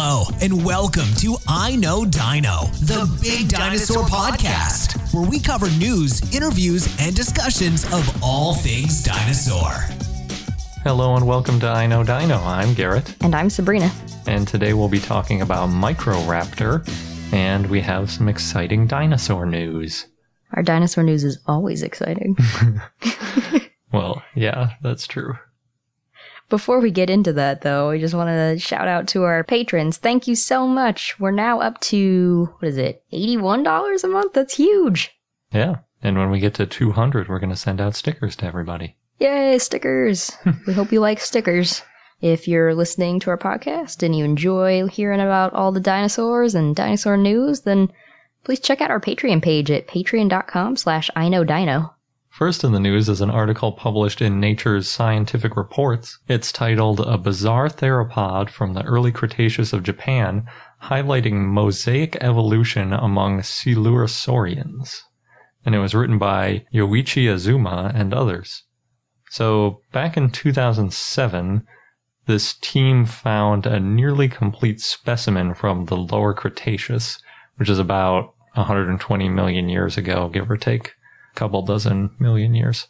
Hello, and welcome to I Know Dino, the Big Dinosaur Podcast, where we cover news, interviews, and discussions of all things dinosaur. Hello and welcome to I Know Dino. I'm Garrett, And I'm Sabrina. and today we'll be talking about Microraptor, and we have some exciting dinosaur news. Our dinosaur news is always exciting. Well, yeah, that's true. Before we get into that, though, I just want to shout out to our patrons. Thank you so much. We're now up to, what is it, $81 a month? That's huge. Yeah, and when we get to 200, we're going to send out stickers to everybody. Yay, stickers. we hope you like stickers. If you're listening to our podcast and you enjoy hearing about all the dinosaurs and dinosaur news, then please check out our Patreon page at patreon.com slash I know dino. First in the news is an article published in Nature's Scientific Reports. It's titled A Bizarre Theropod from the Early Cretaceous of Japan, highlighting mosaic evolution among Coelurosaurians. And it was written by Yoichi Azuma and others. So, back in 2007, this team found a nearly complete specimen from the lower Cretaceous, which is about 120 million years ago, give or take couple dozen million years.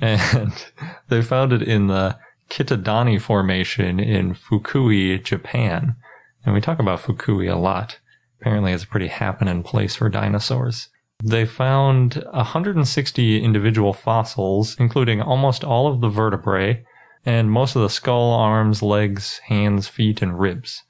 And they found it in the Kitadani Formation in Fukui, Japan. And we talk about Fukui a lot. Apparently, it's a pretty happening place for dinosaurs. They found 160 individual fossils, including almost all of the vertebrae, and most of the skull, arms, legs, hands, feet, and ribs.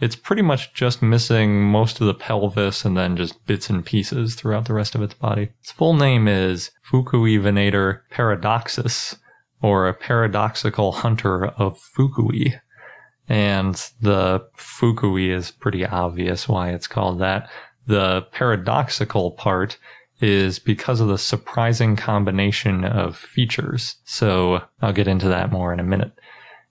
It's pretty much just missing most of the pelvis and then just bits and pieces throughout the rest of its body. Its full name is Fukuivenator paradoxus, or a paradoxical hunter of Fukui. And the Fukui is pretty obvious why it's called that. The paradoxical part is because of the surprising combination of features. So I'll get into that more in a minute.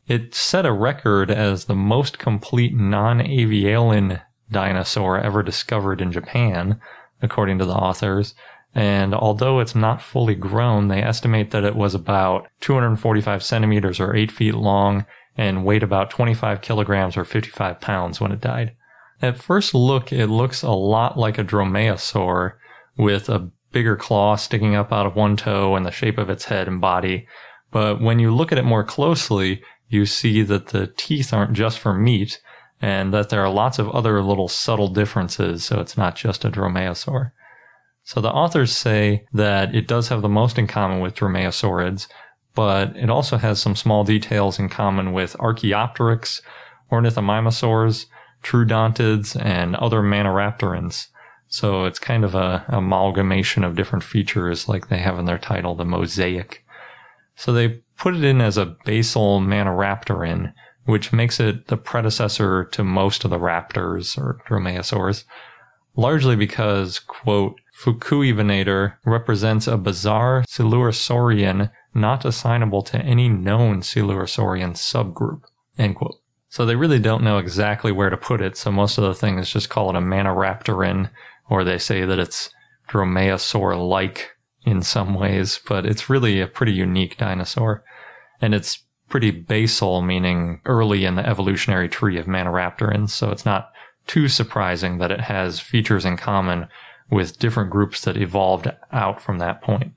It set a record as the most complete non-avialan dinosaur ever discovered in Japan, according to the authors. And although it's not fully grown, they estimate that it was about 245 centimeters or 8 feet long and weighed about 25 kilograms or 55 pounds when it died. At first look, it looks a lot like a dromaeosaur with a bigger claw sticking up out of one toe and the shape of its head and body. But when you look at it more closely, you see that the teeth aren't just for meat and that there are lots of other little subtle differences. So it's not just a dromaeosaur. So the authors say that it does have the most in common with dromaeosaurids, but it also has some small details in common with Archaeopteryx, ornithomimosaurs, troodontids, and other Maniraptorans. So it's kind of a amalgamation of different features like they have in their title, the mosaic. So they put it in as a basal Maniraptoran, which makes it the predecessor to most of the raptors or dromaeosaurs, largely because, quote, Fukuivenator represents a bizarre Coelurosaurian not assignable to any known Coelurosaurian subgroup, end quote. So they really don't know exactly where to put it, so most of the things just call it a Maniraptoran, or they say that it's Dromaeosaur-like in some ways, but it's really a pretty unique dinosaur. And it's pretty basal, meaning early in the evolutionary tree of Maniraptorans, so it's not too surprising that it has features in common with different groups that evolved out from that point.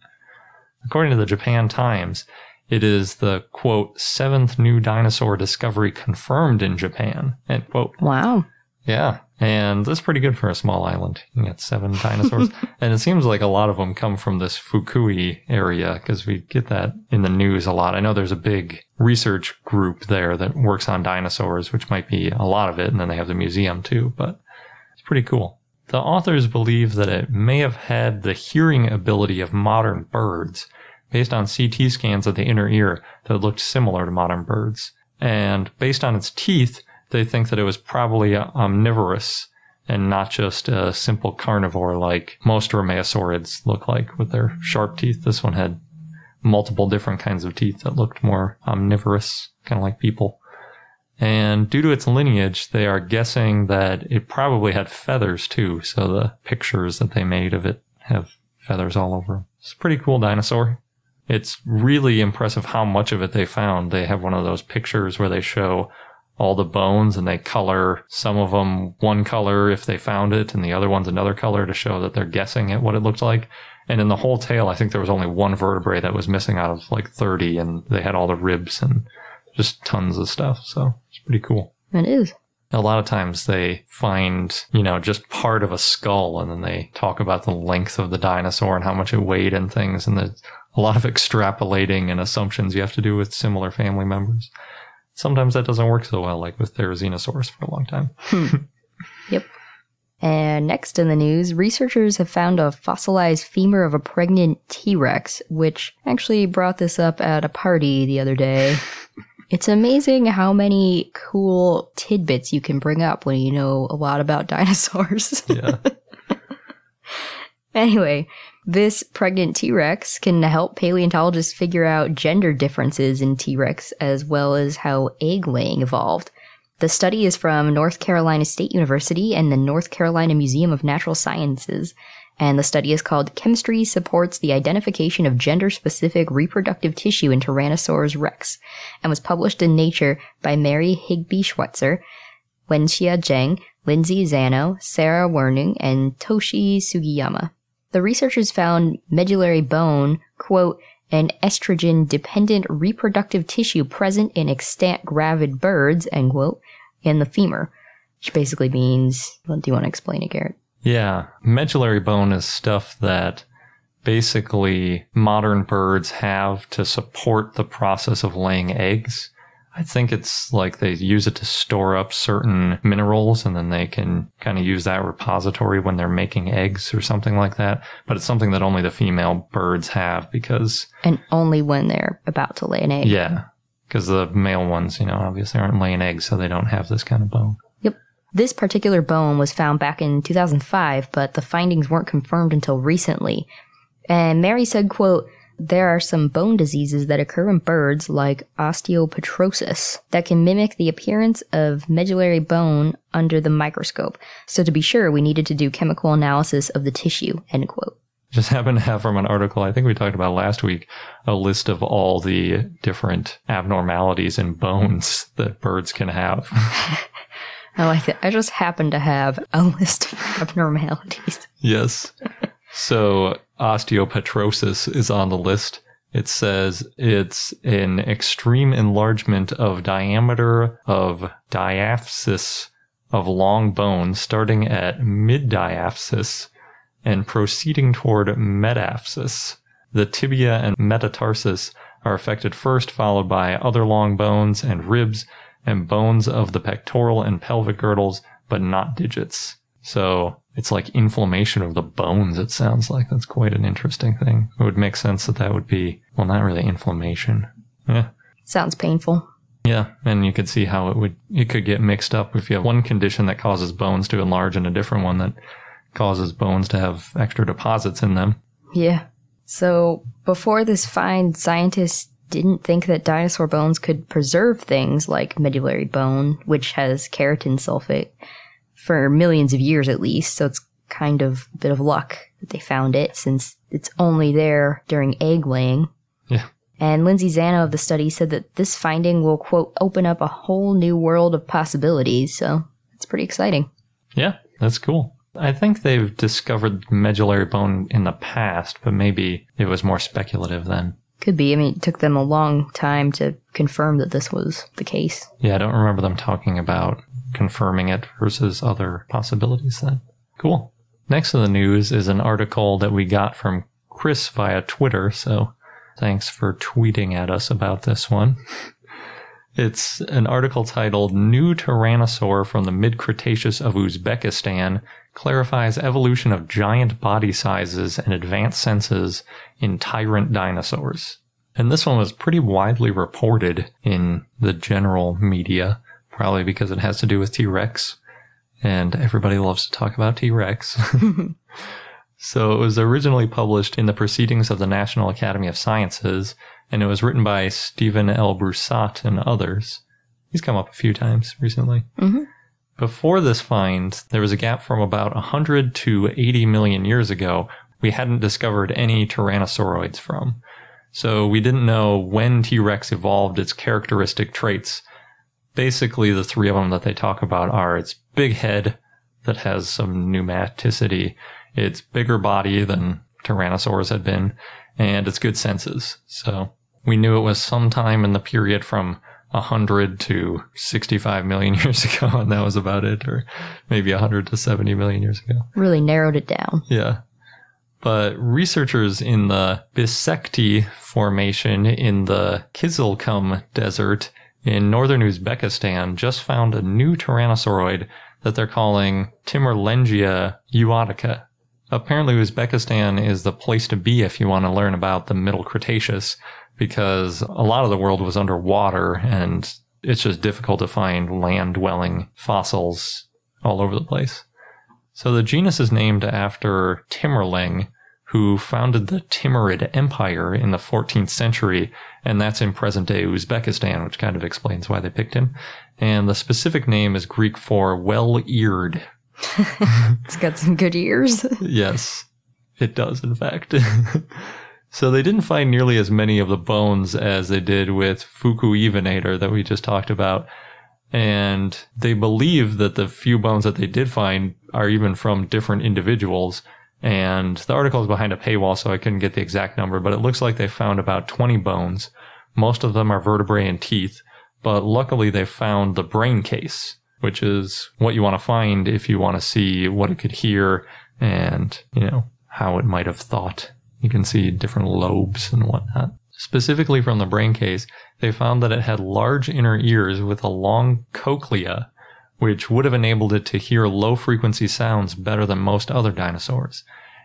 According to the Japan Times, it is the quote seventh new dinosaur discovery confirmed in Japan. End quote. Wow. Yeah. And that's pretty good for a small island. You get seven dinosaurs. and it seems like a lot of them come from this Fukui area because we get that in the news a lot. I know there's a big research group there that works on dinosaurs, which might be a lot of it. And then they have the museum too, but it's pretty cool. The authors believe that it may have had the hearing ability of modern birds based on CT scans of the inner ear that looked similar to modern birds. And based on its teeth, they think that it was probably uh, omnivorous and not just a simple carnivore like most dromaeosaurids look like with their sharp teeth. This one had multiple different kinds of teeth that looked more omnivorous, kind of like people. And due to its lineage, they are guessing that it probably had feathers too. So the pictures that they made of it have feathers all over them. It's a pretty cool dinosaur. It's really impressive how much of it they found. They have one of those pictures where they show all the bones and they color some of them one color if they found it and the other one's another color to show that they're guessing at what it looked like. And in the whole tail, I think there was only one vertebrae that was missing out of like 30 and they had all the ribs and just tons of stuff. So it's pretty cool. It is. A lot of times they find, you know, just part of a skull and then they talk about the length of the dinosaur and how much it weighed and things. And there's a lot of extrapolating and assumptions you have to do with similar family members sometimes that doesn't work so well, like with Therizinosaurus for a long time. Hmm. Yep. And next in the news, researchers have found a fossilized femur of a pregnant T Rex, which actually brought this up at a party the other day. it's amazing how many cool tidbits you can bring up when you know a lot about dinosaurs. yeah. Anyway, this pregnant T Rex can help paleontologists figure out gender differences in T Rex as well as how egg laying evolved. The study is from North Carolina State University and the North Carolina Museum of Natural Sciences, and the study is called Chemistry Supports the Identification of Gender Specific Reproductive Tissue in Tyrannosaurus rex, and was published in Nature by Mary Higby Schweitzer, Wenxia Zheng, Lindsay Zanno, Sarah Werning, and Toshi Sugiyama. The researchers found medullary bone, quote, an estrogen dependent reproductive tissue present in extant gravid birds, end quote, in the femur, which basically means, well, do you want to explain it, Garrett? Yeah. Medullary bone is stuff that basically modern birds have to support the process of laying eggs. I think it's like they use it to store up certain minerals and then they can kind of use that repository when they're making eggs or something like that. But it's something that only the female birds have because. And only when they're about to lay an egg. Yeah. Because the male ones, you know, obviously aren't laying eggs, so they don't have this kind of bone. Yep. This particular bone was found back in 2005, but the findings weren't confirmed until recently. And Mary said, quote, there are some bone diseases that occur in birds like osteopetrosis that can mimic the appearance of medullary bone under the microscope. So to be sure, we needed to do chemical analysis of the tissue, end quote. Just happen to have from an article I think we talked about last week a list of all the different abnormalities in bones that birds can have. Oh, I like that. I just happen to have a list of abnormalities. yes. So osteopetrosis is on the list. It says it's an extreme enlargement of diameter of diaphysis of long bone starting at mid-diaphysis and proceeding toward metaphysis. The tibia and metatarsus are affected first, followed by other long bones and ribs and bones of the pectoral and pelvic girdles, but not digits. So it's like inflammation of the bones, it sounds like. That's quite an interesting thing. It would make sense that that would be, well, not really inflammation. Yeah. Sounds painful. Yeah, and you could see how it would it could get mixed up if you have one condition that causes bones to enlarge and a different one that causes bones to have extra deposits in them. Yeah. So before this find, scientists didn't think that dinosaur bones could preserve things like medullary bone, which has keratan sulfate for millions of years at least. So it's kind of a bit of luck that they found it since it's only there during egg laying. Yeah. And Lindsay Zanno of the study said that this finding will, quote, open up a whole new world of possibilities. So it's pretty exciting. Yeah, that's cool. I think they've discovered medullary bone in the past, but maybe it was more speculative then. Could be. I mean, it took them a long time to confirm that this was the case. Yeah, I don't remember them talking about confirming it versus other possibilities then. Cool. Next in the news is an article that we got from Chris via Twitter, so thanks for tweeting at us about this one. It's an article titled New Tyrannosaur from the Mid Cretaceous of Uzbekistan clarifies evolution of giant body sizes and advanced senses in tyrant dinosaurs. And this one was pretty widely reported in the general media, probably because it has to do with T Rex. And everybody loves to talk about T Rex. so it was originally published in the Proceedings of the National Academy of Sciences, and it was written by Stephen L. Brusatte and others. He's come up a few times recently. Mhm. Before this find, there was a gap from about 100 to 80 million years ago. We hadn't discovered any tyrannosauroids from. So we didn't know when T Rex evolved its characteristic traits. Basically, the three of them that they talk about are its big head that has some pneumaticity, its bigger body than Tyrannosaurs had been, and its good senses. So we knew it was sometime in the period from 100 to 65 million years ago, and that was about it, or maybe 100 to 70 million years ago. Really narrowed it down. Yeah. But researchers in the Bissekty formation in the Kyzylkum Desert in northern Uzbekistan just found a new tyrannosauroid that they're calling Timurlengia euotica. Apparently, Uzbekistan is the place to be if you want to learn about the Middle Cretaceous because a lot of the world was underwater and it's just difficult to find land dwelling fossils all over the place. So the genus is named after Timurleng, who founded the Timurid Empire in the 14th century, and that's in present day Uzbekistan, which kind of explains why they picked him. And the specific name is Greek for well eared. It's got some good ears. yes, it does, in fact. so they didn't find nearly as many of the bones as they did with Fukuivenator that we just talked about. And they believe that the few bones that they did find are even from different individuals. And the article is behind a paywall, so I couldn't get the exact number, but it looks like they found about 20 bones. Most of them are vertebrae and teeth, but luckily they found the brain case, which is what you want to find if you want to see what it could hear and, you know, how it might have thought. You can see different lobes and whatnot. Specifically from the brain case, they found that it had large inner ears with a long cochlea, which would have enabled it to hear low frequency sounds better than most other dinosaurs.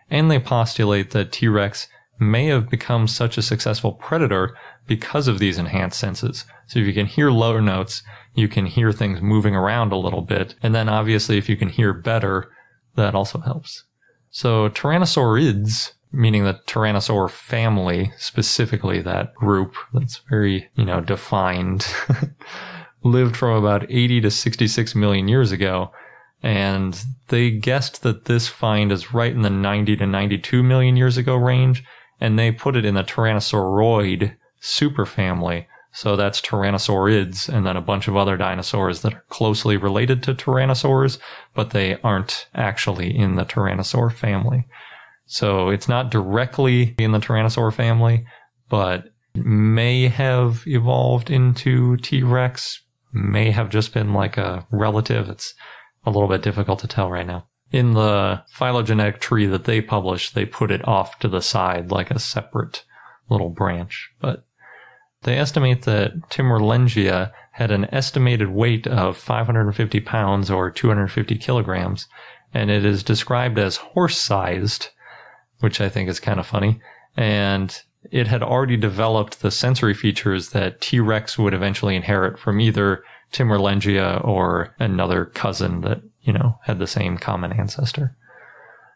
And they postulate that T Rex may have become such a successful predator because of these enhanced senses. So if you can hear lower notes, you can hear things moving around a little bit. And then obviously if you can hear better, that also helps. So Tyrannosaurids, meaning the Tyrannosaur family, specifically that group that's very, you know, defined, lived from about 80 to 66 million years ago. And they guessed that this find is right in the 90 to 92 million years ago range. And they put it in the Tyrannosauroid superfamily. So that's Tyrannosaurids and then a bunch of other dinosaurs that are closely related to Tyrannosaurs, but they aren't actually in the Tyrannosaur family. So it's not directly in the Tyrannosaur family, but may have evolved into T-Rex, may have just been like a relative. It's a little bit difficult to tell right now. In the phylogenetic tree that they published, they put it off to the side like a separate little branch, but they estimate that Timurlengia had an estimated weight of 550 pounds or 250 kilograms, and it is described as horse sized, which I think is kind of funny. And it had already developed the sensory features that T Rex would eventually inherit from either Timurlengia or another cousin that, you know, had the same common ancestor.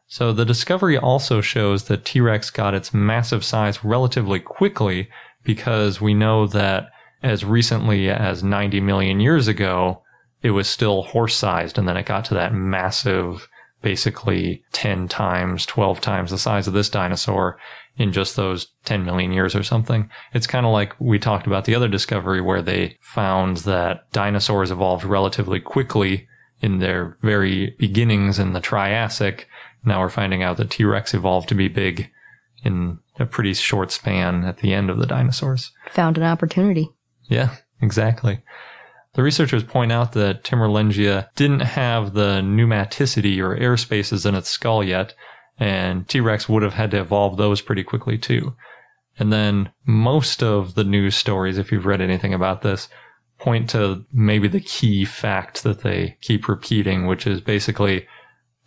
So the discovery also shows that T Rex got its massive size relatively quickly because we know that as recently as 90 million years ago, it was still horse sized and then it got to that massive, basically 10 times, 12 times the size of this dinosaur in just those 10 million years or something. It's kind of like we talked about the other discovery where they found that dinosaurs evolved relatively quickly in their very beginnings in the Triassic. Now we're finding out that T-Rex evolved to be big in a pretty short span at the end of the dinosaurs. Found an opportunity. Yeah, exactly. The researchers point out that Timurlengia didn't have the pneumaticity or air spaces in its skull yet, and T Rex would have had to evolve those pretty quickly too. And then most of the news stories, if you've read anything about this, point to maybe the key fact that they keep repeating, which is basically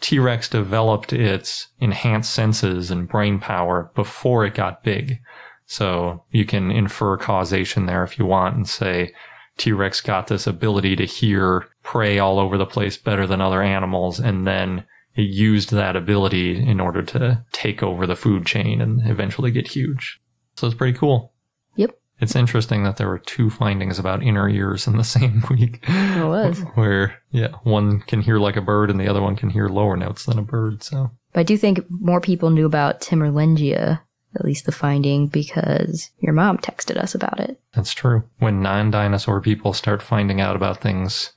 T Rex developed its enhanced senses and brain power before it got big. So you can infer causation there if you want and say T Rex got this ability to hear prey all over the place better than other animals, and then it used that ability in order to take over the food chain and eventually get huge. So it's pretty cool. Yep. It's interesting that there were two findings about inner ears in the same week. It was. Where, yeah, one can hear like a bird and the other one can hear lower notes than a bird. So, But I do think more people knew about Timurlengia, at least the finding, because your mom texted us about it. that's true. When non dinosaur people start finding out about things,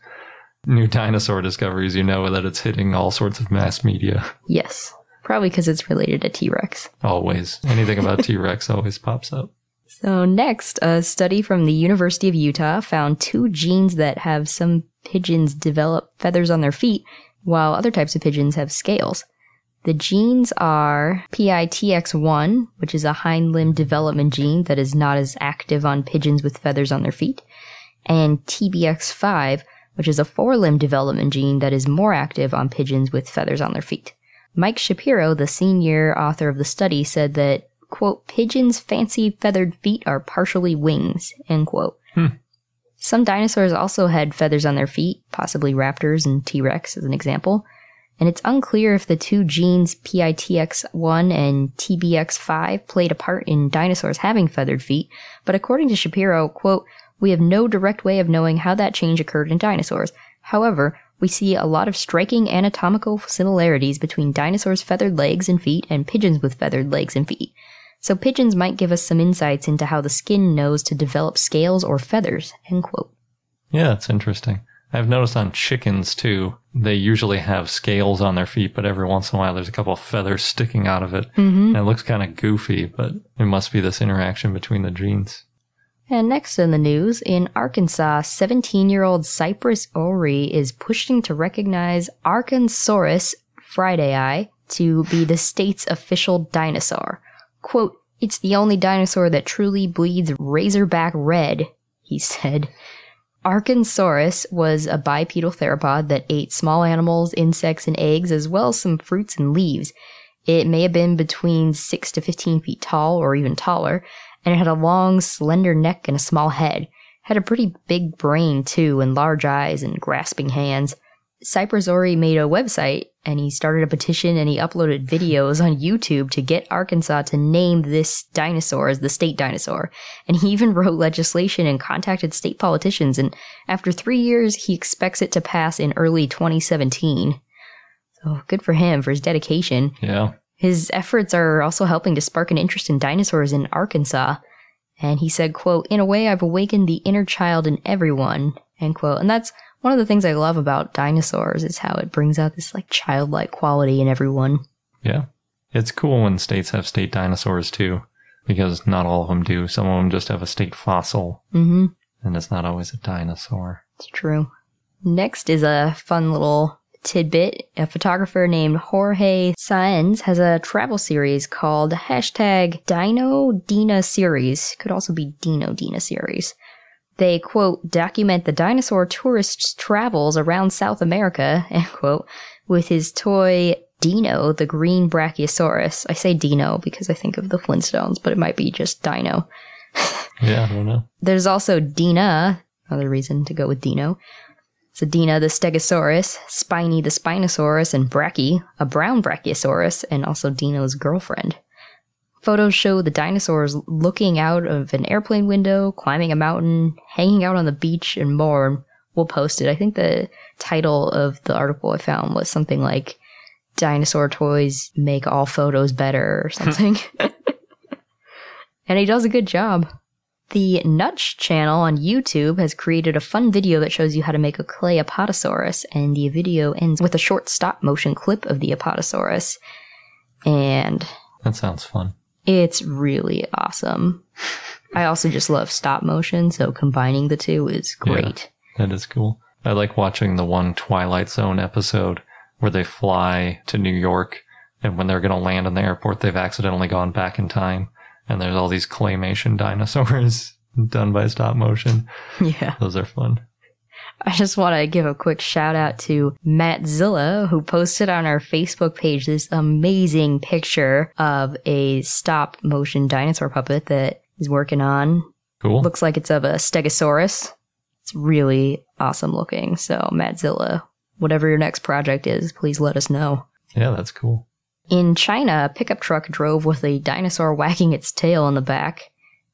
new dinosaur discoveries, you know that it's hitting all sorts of mass media. Yes. Probably because it's related to T Rex. Always. Anything about T Rex always pops up. So, next, a study from the University of Utah found two genes that have some pigeons develop feathers on their feet, while other types of pigeons have scales. The genes are PITX1, which is a hind limb development gene that is not as active on pigeons with feathers on their feet, and TBX5, which is a four limb development gene that is more active on pigeons with feathers on their feet. Mike Shapiro, the senior author of the study, said that, quote, pigeons' fancy feathered feet are partially wings, end quote. Hmm. Some dinosaurs also had feathers on their feet, possibly raptors and T Rex as an example. And it's unclear if the two genes PITX1 and TBX5 played a part in dinosaurs having feathered feet, but according to Shapiro, quote, we have no direct way of knowing how that change occurred in dinosaurs. However, we see a lot of striking anatomical similarities between dinosaurs' feathered legs and feet and pigeons with feathered legs and feet. So pigeons might give us some insights into how the skin knows to develop scales or feathers, end quote. Yeah, it's interesting. I've noticed on chickens too, they usually have scales on their feet, but every once in a while there's a couple of feathers sticking out of it. Mm-hmm. And it looks kind of goofy, but it must be this interaction between the genes. And next in the news, in Arkansas, 17 year old Cypress Ori is pushing to recognize Arkansaurus fridayi to be the state's official dinosaur. Quote, it's the only dinosaur that truly bleeds razorback red, he said. Arkansaurus was a bipedal theropod that ate small animals, insects, and eggs, as well as some fruits and leaves. It may have been between 6 to 15 feet tall or even taller, and it had a long, slender neck and a small head. Had a pretty big brain, too, and large eyes and grasping hands. Cypress Ori made a website and he started a petition and he uploaded videos on YouTube to get Arkansas to name this dinosaur as the state dinosaur. And he even wrote legislation and contacted state politicians. And after three years, he expects it to pass in early 2017. So good for him for his dedication. Yeah. His efforts are also helping to spark an interest in dinosaurs in Arkansas. And he said, quote, in a way I've awakened the inner child in everyone, end quote. And that's one of the things I love about dinosaurs is how it brings out this like childlike quality in everyone. Yeah. It's cool when states have state dinosaurs too, because not all of them do. Some of them just have a state fossil, Mm-hmm. and it's not always a dinosaur. It's true. Next is a fun little tidbit. A photographer named Jorge Saenz has a travel series called hashtag Dino Dina series. Could also be Dino Dina series. They quote document the dinosaur tourist's travels around South America, end quote, with his toy Dino, the green Brachiosaurus. I say Dino because I think of the Flintstones, but it might be just Dino. Yeah, I don't know. There's also Dina, another reason to go with Dino. So Dina the Stegosaurus, Spiny the Spinosaurus, and Brachy, a brown Brachiosaurus, and also Dino's girlfriend. Photos show the dinosaurs looking out of an airplane window, climbing a mountain, hanging out on the beach, and more. We'll post it. I think the title of the article I found was something like Dinosaur Toys Make All Photos Better or something. and he does a good job. The Nutch channel on YouTube has created a fun video that shows you how to make a clay Apatosaurus, and the video ends with a short stop motion clip of the Apatosaurus. And That sounds fun. it's really awesome. I also just love stop motion, so combining the two is great. That is cool. I like watching the one Twilight Zone episode where they fly to New York and when they're going to land in the airport, they've accidentally gone back in time. And there's all these claymation dinosaurs done by stop motion. Yeah. Those are fun. I just want to give a quick shout out to Mattzilla, who posted on our Facebook page this amazing picture of a stop motion dinosaur puppet that he's working on. Cool. Looks like it's of a Stegosaurus. It's really awesome looking. So, Mattzilla, whatever your next project is, please let us know. Yeah, that's cool. In China, a pickup truck drove with a dinosaur wagging its tail in the back.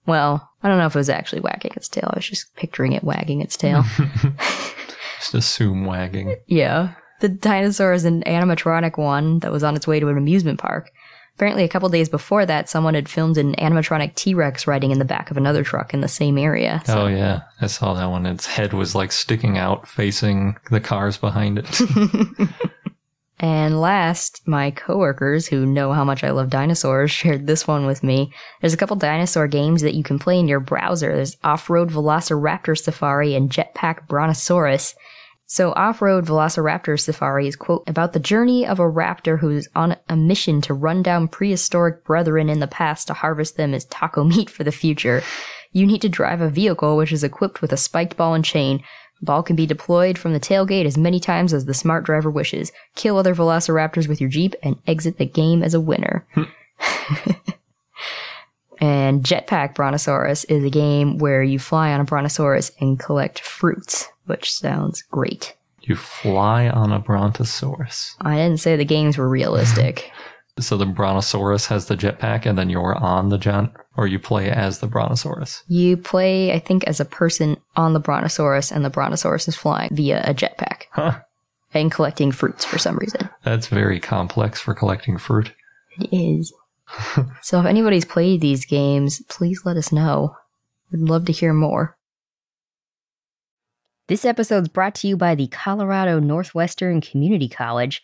Well, I don't know if it was actually wagging its tail. I was just picturing it wagging its tail. Just assume wagging. yeah. The dinosaur is an animatronic one that was on its way to an amusement park. Apparently, a couple days before that, someone had filmed an animatronic T Rex riding in the back of another truck in the same area. So- Oh yeah, I saw that one. Its head was like sticking out, facing the cars behind it. And last, my coworkers who know how much I love dinosaurs shared this one with me. There's a couple dinosaur games that you can play in your browser. There's Off-Road Velociraptor Safari and Jetpack Brontosaurus. So Off-Road Velociraptor Safari is quote about the journey of a raptor who's on a mission to run down prehistoric brethren in the past to harvest them as taco meat for the future. You need to drive a vehicle which is equipped with a spiked ball and chain. Ball can be deployed from the tailgate as many times as the smart driver wishes. Kill other velociraptors with your Jeep and exit the game as a winner. and Jetpack Brontosaurus is a game where you fly on a brontosaurus and collect fruits, which sounds great. you fly on a brontosaurus. I didn't say the games were realistic. So the brontosaurus has the jetpack, and then you're on the jet, or you play as the brontosaurus. you play, I think, as a person on the brontosaurus, and the brontosaurus is flying via a jetpack Huh. and collecting fruits for some reason. That's very complex for collecting fruit. It is. so if anybody's played these games, please let us know. We'd love to hear more. This episode's brought to you by the Colorado Northwestern Community College,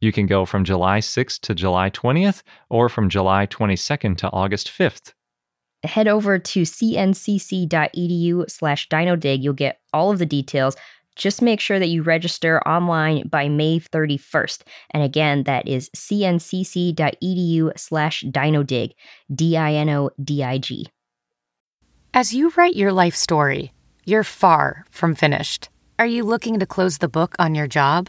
You can go from July 6th to July 20th or from July 22nd to August 5th. Head over to cncc.edu slash dinodig. You'll get all of the details. Just make sure that you register online by May 31st. And again, that is cncc.edu slash dinodig, D I N O D I G. As you write your life story, you're far from finished. Are you looking to close the book on your job?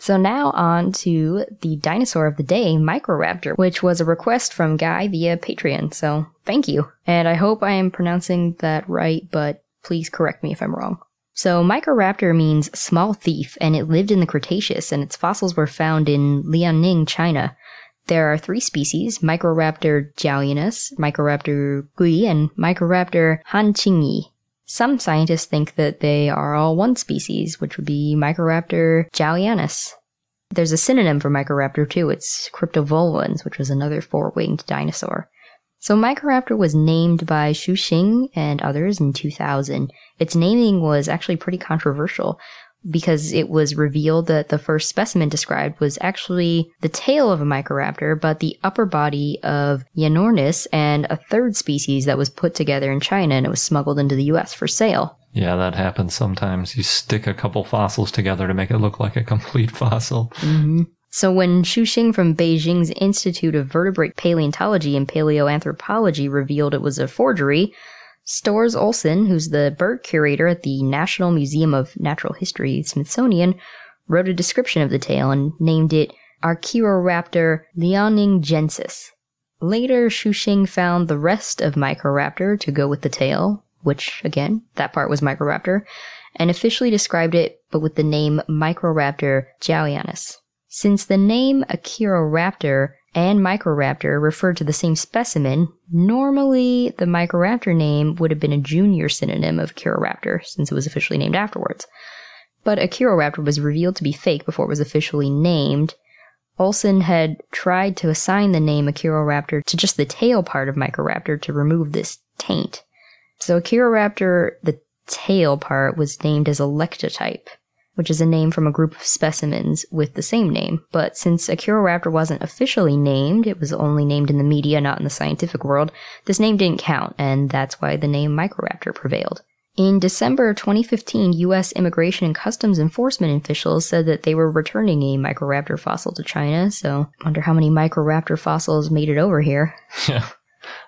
So now on to the dinosaur of the day, Microraptor, which was a request from Guy via Patreon. So thank you. And I hope I am pronouncing that right, but please correct me if I'm wrong. So Microraptor means small thief, and it lived in the Cretaceous, and its fossils were found in Liaoning, China. There are three species Microraptor zhaoianus, Microraptor gui, and Microraptor hanqingi. Some scientists think that they are all one species, which would be Microraptor zhaoianus. There's a synonym for Microraptor too. It's Cryptovolans, which was another four-winged dinosaur. So Microraptor was named by Xu Xing and others in 2000. Its naming was actually pretty controversial because it was revealed that the first specimen described was actually the tail of a Microraptor, but the upper body of Yanornis and a third species that was put together in China and it was smuggled into the US for sale. Yeah, that happens sometimes. You stick a couple fossils together to make it look like a complete fossil. Mm-hmm. So when Xu Xing from Beijing's Institute of Vertebrate Paleontology and Paleoanthropology revealed it was a forgery, Storrs Olson, who's the bird curator at the National Museum of Natural History, Smithsonian, wrote a description of the tail and named it Archaeoraptor liaoningensis. Later, Xu Xing found the rest of Microraptor to go with the tail, which, again, that part was Microraptor, and officially described it, but with the name Microraptor zhaoianus. Since the name Archaeoraptor and Microraptor referred to the same specimen, normally the Microraptor name would have been a junior synonym of Archaeoraptor, since it was officially named afterwards. But Archaeoraptor was revealed to be fake before it was officially named. Olson had tried to assign the name Archaeoraptor to just the tail part of Microraptor to remove this taint. So Archaeoraptor, the tail part, was named as a lectotype which is a name from a group of specimens with the same name. But since Archaeoraptor wasn't officially named, it was only named in the media, not in the scientific world, this name didn't count, and that's why the name Microraptor prevailed. In December 2015, U.S. Immigration and Customs Enforcement officials said that they were returning a Microraptor fossil to China, so I wonder how many Microraptor fossils made it over here. Yeah.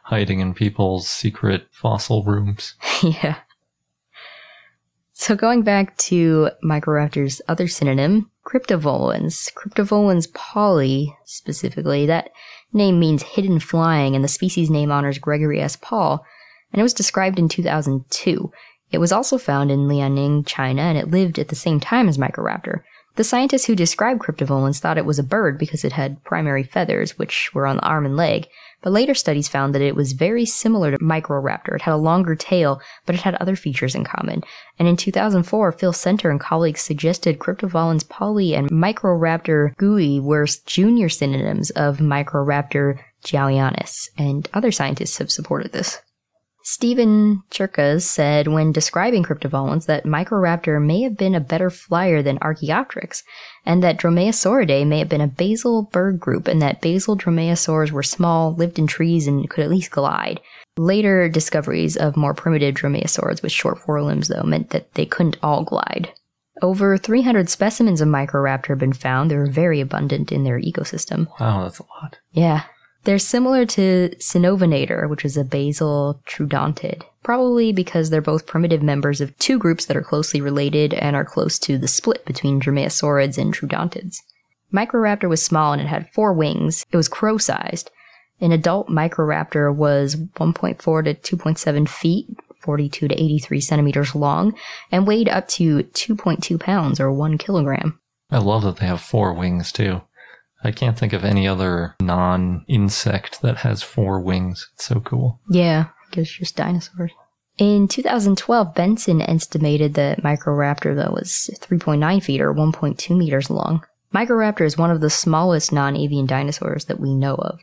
Hiding in people's secret fossil rooms. yeah. So going back to Microraptor's other synonym, Cryptovolans. Cryptovolans pauli, specifically, that name means hidden flying, and the species name honors Gregory S. Paul, and it was described in 2002. It was also found in Liaoning, China, and it lived at the same time as Microraptor. The scientists who described Cryptovolans thought it was a bird because it had primary feathers, which were on the arm and leg, but later studies found that it was very similar to Microraptor. It had a longer tail, but it had other features in common. And in 2004, Phil Senter and colleagues suggested Cryptovolans pauli and Microraptor gui were junior synonyms of Microraptor zhaoianus, and other scientists have supported this. Stephen Czerkas said when describing cryptovolans that Microraptor may have been a better flyer than Archaeopteryx, and that Dromaeosauridae may have been a basal bird group, and that basal dromaeosaurs were small, lived in trees, and could at least glide. Later discoveries of more primitive dromaeosaurs with short forelimbs, though, meant that they couldn't all glide. Over 300 specimens of Microraptor have been found. They're very abundant in their ecosystem. Wow, that's a lot. Yeah, they're similar to Sinovenator, which is a basal troodontid, probably because they're both primitive members of two groups that are closely related and are close to the split between Dromaeosaurids and troodontids. Microraptor was small and it had four wings. It was crow-sized. An adult Microraptor was 1.4 to 2.7 feet, 42 to 83 centimeters long, and weighed up to 2.2 pounds or 1 kilogram. I love that they have four wings too. I can't think of any other non insect that has four wings. It's so cool. Yeah, I just dinosaurs. In 2012, Benson estimated that Microraptor, though, was 3.9 feet or 1.2 meters long. Microraptor is one of the smallest non-avian dinosaurs that we know of.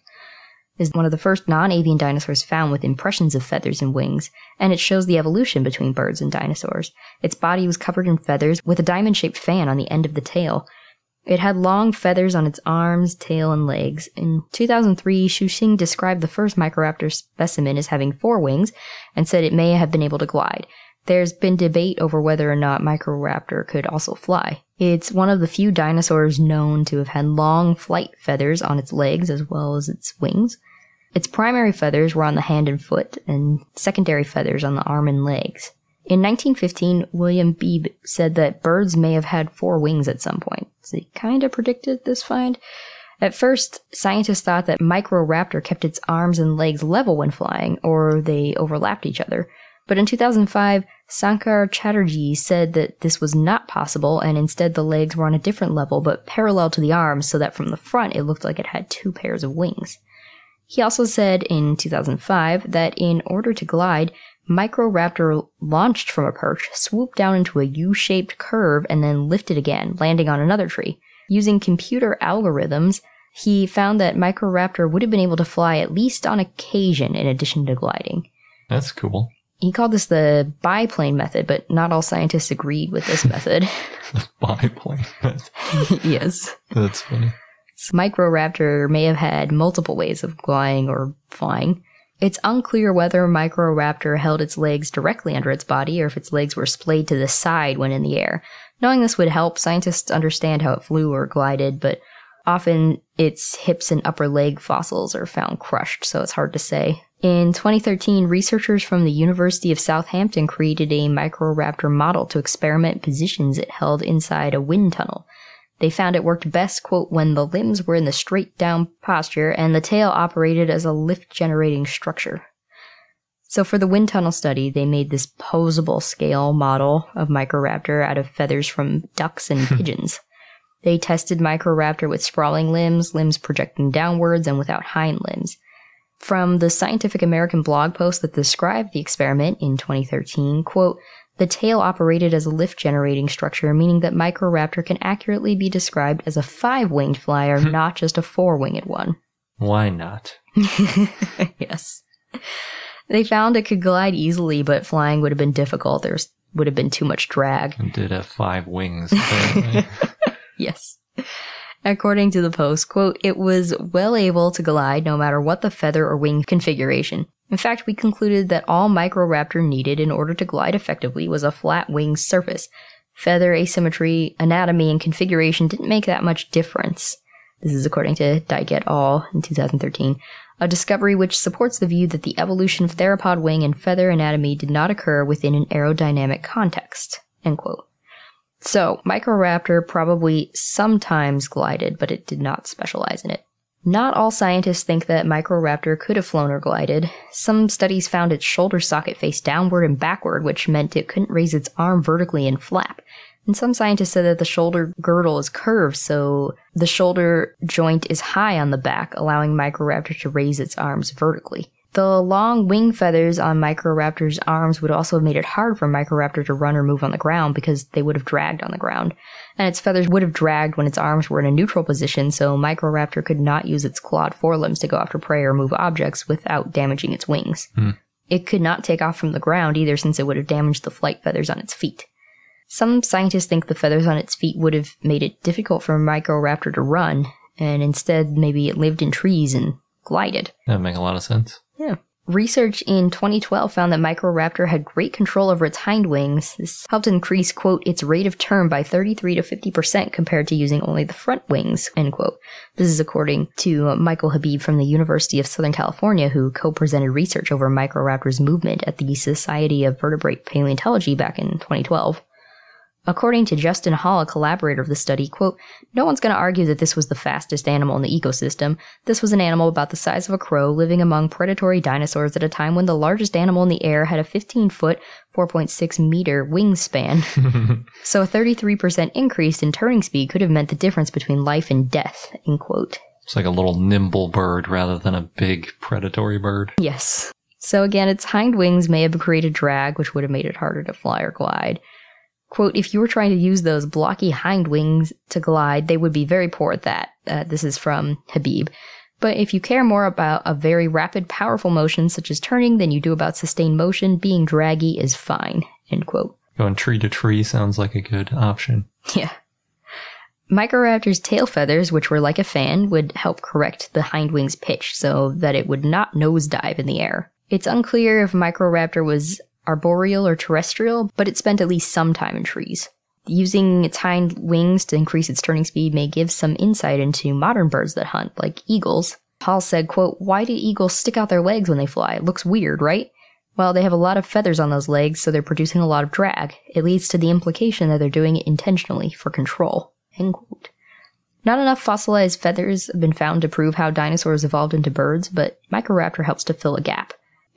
Is one of the first non-avian dinosaurs found with impressions of feathers and wings, and it shows the evolution between birds and dinosaurs. Its body was covered in feathers with a diamond-shaped fan on the end of the tail, it had long feathers on its arms, tail, and legs. In 2003, Xu Xing described the first Microraptor specimen as having four wings and said it may have been able to glide. There's been debate over whether or not Microraptor could also fly. It's one of the few dinosaurs known to have had long flight feathers on its legs as well as its wings. Its primary feathers were on the hand and foot, and secondary feathers on the arm and legs. In 1915, William Beebe said that birds may have had four wings at some point. So he kind of predicted this find. At first, scientists thought that Microraptor kept its arms and legs level when flying, or they overlapped each other. But in 2005, Sankar Chatterjee said that this was not possible and instead the legs were on a different level but parallel to the arms so that from the front it looked like it had two pairs of wings. He also said in 2005 that in order to glide, Microraptor launched from a perch, swooped down into a U-shaped curve, and then lifted again, landing on another tree. Using computer algorithms, he found that Microraptor would have been able to fly at least on occasion in addition to gliding. That's cool. He called this the biplane method, but not all scientists agreed with this method. The biplane. Method? yes. That's funny. So Microraptor may have had multiple ways of gliding or flying. It's unclear whether Microraptor held its legs directly under its body or if its legs were splayed to the side when in the air. Knowing this would help scientists understand how it flew or glided, but often its hips and upper leg fossils are found crushed, so it's hard to say. In 2013, researchers from the University of Southampton created a Microraptor model to experiment positions it held inside a wind tunnel. They found it worked best, quote, when the limbs were in the straight down posture and the tail operated as a lift generating structure. So for the wind tunnel study, they made this posable scale model of Microraptor out of feathers from ducks and hmm. pigeons. They tested Microraptor with sprawling limbs, limbs projecting downwards, and without hind limbs. From the Scientific American blog post that described the experiment in 2013, quote, the tail operated as a lift generating structure, meaning that Microraptor can accurately be described as a five winged flyer, hmm. not just a four winged one. Why not? yes. They found it could glide easily, but flying would have been difficult. There would have been too much drag. It did have five wings. Yes. According to the post, quote, it was well able to glide no matter what the feather or wing configuration. In fact, we concluded that all Microraptor needed in order to glide effectively was a flat wing surface. Feather asymmetry, anatomy, and configuration didn't make that much difference. This is according to Dyke et al. in 2013, a discovery which supports the view that the evolution of theropod wing and feather anatomy did not occur within an aerodynamic context. End quote. So, Microraptor probably sometimes glided, but it did not specialize in it. Not all scientists think that Microraptor could have flown or glided. Some studies found its shoulder socket faced downward and backward, which meant it couldn't raise its arm vertically and flap. And some scientists said that the shoulder girdle is curved, so the shoulder joint is high on the back, allowing Microraptor to raise its arms vertically. The long wing feathers on Microraptor's arms would also have made it hard for Microraptor to run or move on the ground because they would have dragged on the ground. And its feathers would have dragged when its arms were in a neutral position, so Microraptor could not use its clawed forelimbs to go after prey or move objects without damaging its wings. Hmm. It could not take off from the ground either since it would have damaged the flight feathers on its feet. Some scientists think the feathers on its feet would have made it difficult for Microraptor to run, and instead maybe it lived in trees and glided. That would make a lot of sense. Research in 2012 found that Microraptor had great control over its hind wings. This helped increase, quote, its rate of turn by 33 to 50% compared to using only the front wings, end quote. This is according to Michael Habib from the University of Southern California, who co-presented research over Microraptor's movement at the Society of Vertebrate Paleontology back in 2012. According to Justin Hall, a collaborator of the study, quote, no one's going to argue that this was the fastest animal in the ecosystem. This was an animal about the size of a crow living among predatory dinosaurs at a time when the largest animal in the air had a 15 foot, 4.6 meter wingspan. so a 33% increase in turning speed could have meant the difference between life and death, end quote. It's like a little nimble bird rather than a big predatory bird. Yes. So again, its hind wings may have created drag, which would have made it harder to fly or glide. Quote, if you were trying to use those blocky hind wings to glide, they would be very poor at that. Uh, this is from Habib. But if you care more about a very rapid, powerful motion such as turning than you do about sustained motion, being draggy is fine. End quote. Going tree to tree sounds like a good option. Yeah. Microraptor's tail feathers, which were like a fan, would help correct the hind wing's pitch so that it would not nosedive in the air. It's unclear if Microraptor was arboreal or terrestrial, but it spent at least some time in trees. Using its hind wings to increase its turning speed may give some insight into modern birds that hunt, like eagles. Hall said, quote, Why do eagles stick out their legs when they fly? It looks weird, right? Well, they have a lot of feathers on those legs, so they're producing a lot of drag. It leads to the implication that they're doing it intentionally for control. End quote. Not enough fossilized feathers have been found to prove how dinosaurs evolved into birds, but Microraptor helps to fill a gap.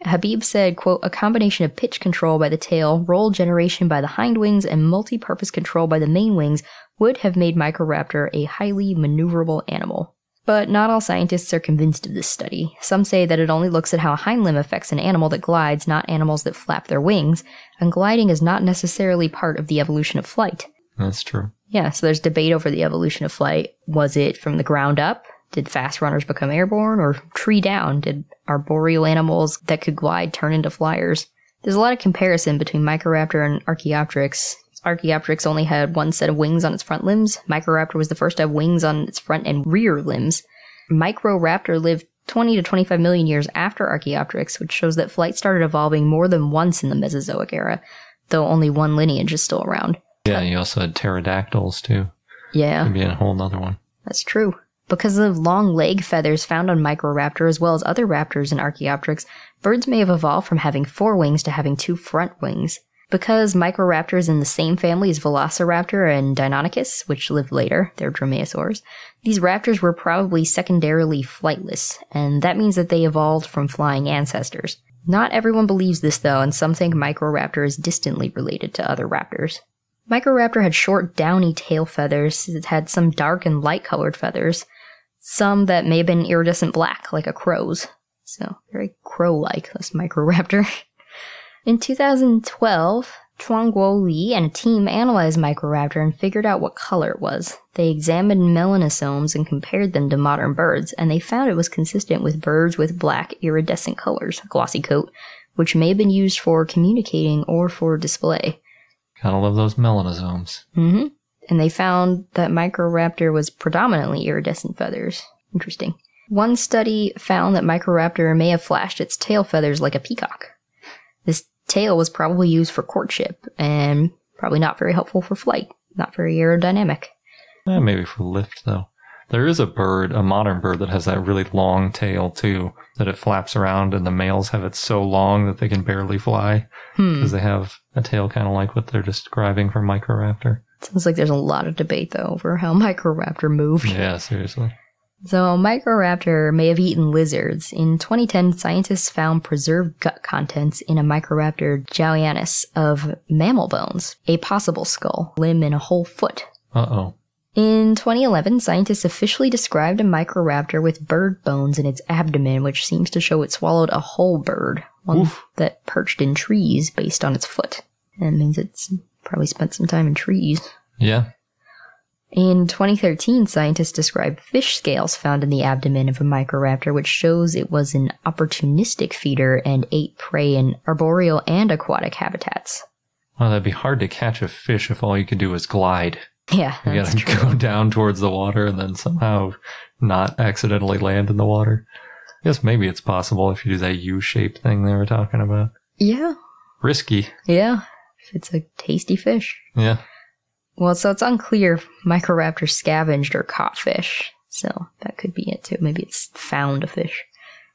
Habib said, quote, a combination of pitch control by the tail, roll generation by the hind wings, and multi-purpose control by the main wings would have made Microraptor a highly maneuverable animal. But not all scientists are convinced of this study. Some say that it only looks at how a hind limb affects an animal that glides, not animals that flap their wings, and gliding is not necessarily part of the evolution of flight. That's true. Yeah, so there's debate over the evolution of flight. Was it from the ground up? Did fast runners become airborne or tree down? Did arboreal animals that could glide turn into flyers? There's a lot of comparison between Microraptor and Archaeopteryx. Archaeopteryx only had one set of wings on its front limbs. Microraptor was the first to have wings on its front and rear limbs. Microraptor lived 20 to 25 million years after Archaeopteryx, which shows that flight started evolving more than once in the Mesozoic era, though only one lineage is still around. Yeah, you also had pterodactyls too. Yeah. Could be a whole nother one. That's true. Because of long leg feathers found on Microraptor as well as other raptors and Archaeopteryx, birds may have evolved from having four wings to having two front wings. Because Microraptor is in the same family as Velociraptor and Deinonychus, which lived later, they're dromaeosaurs, these raptors were probably secondarily flightless, and that means that they evolved from flying ancestors. Not everyone believes this though, and some think Microraptor is distantly related to other raptors. Microraptor had short, downy tail feathers. It had some dark and light colored feathers. Some that may have been iridescent black, like a crow's. So, very crow like, this Microraptor. In 2012, Quanguo Li and a team analyzed Microraptor and figured out what color it was. They examined melanosomes and compared them to modern birds, and they found it was consistent with birds with black iridescent colors, glossy coat, which may have been used for communicating or for display. Gotta love those melanosomes. hmm And they found that Microraptor was predominantly iridescent feathers. Interesting. One study found that Microraptor may have flashed its tail feathers like a peacock. This tail was probably used for courtship and probably not very helpful for flight. Not very aerodynamic. Eh, maybe for lift though. There is a bird, a modern bird that has that really long tail too, that it flaps around and the males have it so long that they can barely fly Hmm. because they have a tail kind of like what they're describing for Microraptor. Sounds like there's a lot of debate though over how Microraptor moved. Yeah, seriously. So, Microraptor may have eaten lizards. In 2010, scientists found preserved gut contents in a Microraptor zhaoianus of mammal bones, a possible skull, limb, and a whole foot. Uh oh. In 2011, scientists officially described a Microraptor with bird bones in its abdomen, which seems to show it swallowed a whole bird, one Oof. that perched in trees based on its foot. And means it's probably spent some time in trees. Yeah. In 2013, scientists described fish scales found in the abdomen of a microraptor, which shows it was an opportunistic feeder and ate prey in arboreal and aquatic habitats. Well, that'd be hard to catch a fish if all you could do was glide. Yeah, You gotta true. go down towards the water and then somehow not accidentally land in the water. I guess maybe it's possible if you do that U-shaped thing they were talking about. Yeah, Risky. yeah. If it's a tasty fish. Yeah. Well, so it's unclear if Microraptor scavenged or caught fish. So that could be it too. Maybe it's found a fish.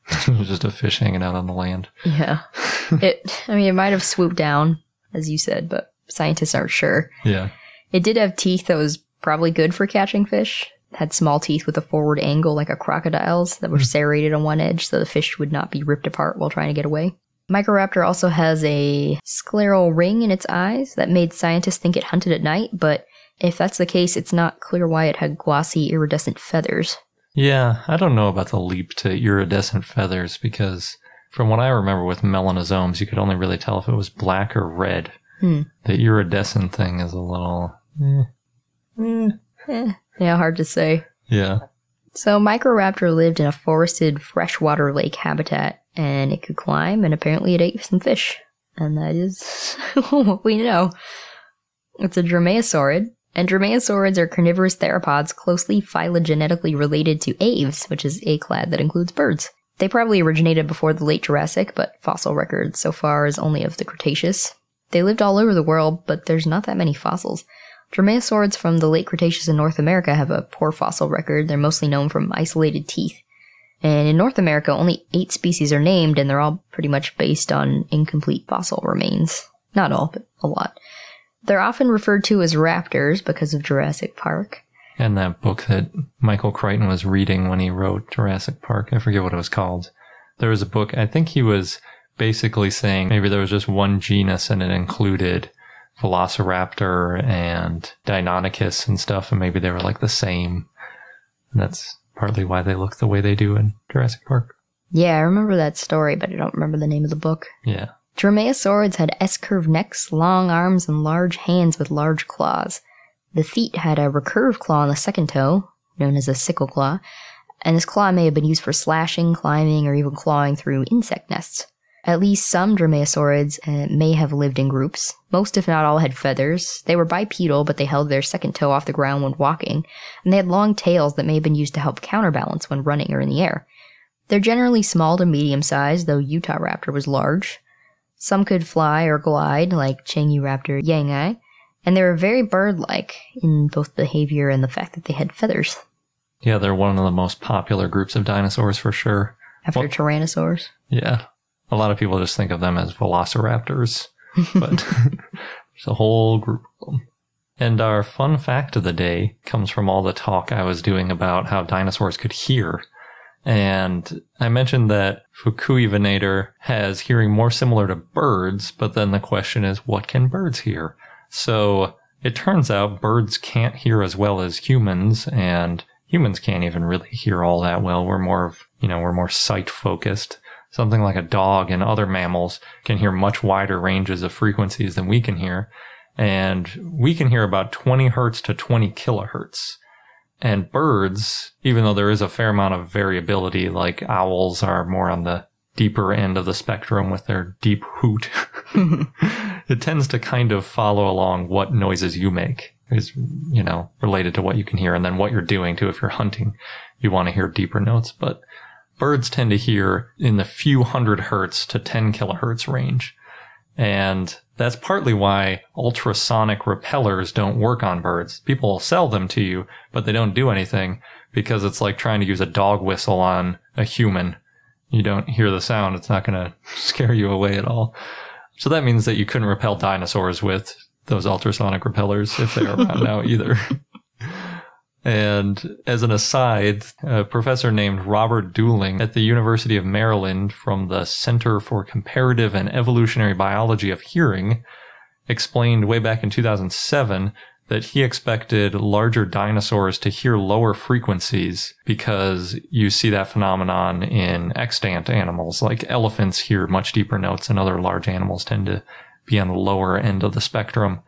Just a fish hanging out on the land. Yeah. it, I mean, it might have swooped down, as you said, but scientists aren't sure. Yeah. It did have teeth that was probably good for catching fish. It had small teeth with a forward angle like a crocodile's that were hmm. serrated on one edge so the fish would not be ripped apart while trying to get away. Microraptor also has a scleral ring in its eyes that made scientists think it hunted at night, but if that's the case, it's not clear why it had glossy iridescent feathers. Yeah, I don't know about the leap to iridescent feathers because from what I remember with melanosomes, you could only really tell if it was black or red. Hmm. The iridescent thing is a little. eh. Eh. Eh, yeah, hard to say. Yeah. So Microraptor lived in a forested freshwater lake habitat, and it could climb, and apparently it ate some fish. And that is what we know. It's a dromaeosaurid, and dromaeosaurids are carnivorous theropods closely phylogenetically related to aves, which is a clade that includes birds. They probably originated before the late Jurassic, but fossil record so far is only of the Cretaceous. They lived all over the world, but there's not that many fossils. Dromaeosaurids from the late Cretaceous in North America have a poor fossil record. They're mostly known from isolated teeth. And in North America, only eight species are named, and they're all pretty much based on incomplete fossil remains. Not all, but a lot. They're often referred to as raptors because of Jurassic Park. And that book that Michael Crichton was reading when he wrote Jurassic Park, I forget what it was called. There was a book, I think he was basically saying maybe there was just one genus and it included Velociraptor and Deinonychus and stuff, and maybe they were like the same. And that's partly why they look the way they do in Jurassic Park. Yeah, I remember that story, but I don't remember the name of the book. Yeah. Dromaeosaurids had S-curved necks, long arms, and large hands with large claws. The feet had a recurved claw on the second toe, known as a sickle claw, and this claw may have been used for slashing, climbing, or even clawing through insect nests. At least some dromaeosaurids uh, may have lived in groups. Most, if not all, had feathers. They were bipedal, but they held their second toe off the ground when walking, and they had long tails that may have been used to help counterbalance when running or in the air. They're generally small to medium sized, though Utahraptor was large. Some could fly or glide, like Raptor yangai, and they were very bird like in both behavior and the fact that they had feathers. Yeah, they're one of the most popular groups of dinosaurs for sure. After well, Tyrannosaurs? Yeah. A lot of people just think of them as velociraptors, but there's a whole group of them. And our fun fact of the day comes from all the talk I was doing about how dinosaurs could hear. And I mentioned that Fukuivenator has hearing more similar to birds, but then the question is, what can birds hear? So it turns out birds can't hear as well as humans, and humans can't even really hear all that well. We're more of, you know, we're more sight focused. Something like a dog and other mammals can hear much wider ranges of frequencies than we can hear. And we can hear about 20 hertz to 20 kilohertz. And birds, even though there is a fair amount of variability, like owls are more on the deeper end of the spectrum with their deep hoot, it tends to kind of follow along what noises you make is, you know, related to what you can hear and then what you're doing too. If you're hunting, you want to hear deeper notes, but birds tend to hear in the few hundred hertz to 10 kilohertz range. And that's partly why ultrasonic repellers don't work on birds. People sell them to you, but they don't do anything because it's like trying to use a dog whistle on a human. You don't hear the sound. It's not going to scare you away at all. So that means that you couldn't repel dinosaurs with those ultrasonic repellers if they're around now either. And as an aside, a professor named Robert Dooling at the University of Maryland from the Center for Comparative and Evolutionary Biology of Hearing explained way back in 2007 that he expected larger dinosaurs to hear lower frequencies because you see that phenomenon in extant animals. Like elephants hear much deeper notes and other large animals tend to be on the lower end of the spectrum.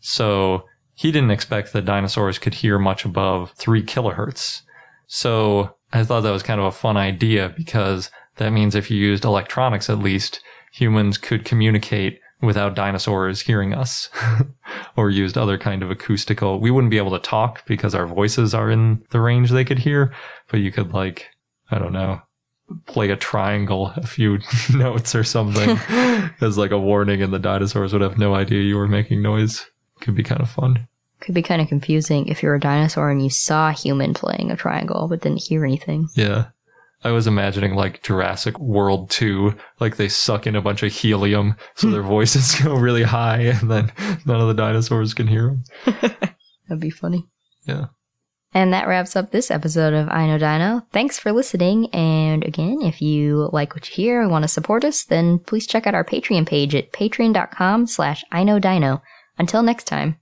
So he didn't expect that dinosaurs could hear much above three kilohertz. So I thought that was kind of a fun idea because that means if you used electronics, at least humans could communicate without dinosaurs hearing us or used other kind of acoustical. We wouldn't be able to talk because our voices are in the range they could hear, but you could like, I don't know, play a triangle a few notes or something as like a warning and the dinosaurs would have no idea you were making noise could be kind of fun. Could be kind of confusing if you're a dinosaur and you saw a human playing a triangle but didn't hear anything. Yeah. I was imagining like Jurassic World 2, like they suck in a bunch of helium so their voices go really high and then none of the dinosaurs can hear them. That'd be funny. Yeah. And that wraps up this episode of I Know Dino. Thanks for listening. And again, if you like what you hear and want to support us, then please check out our Patreon page at patreon.com slash I Know Dino. Until next time.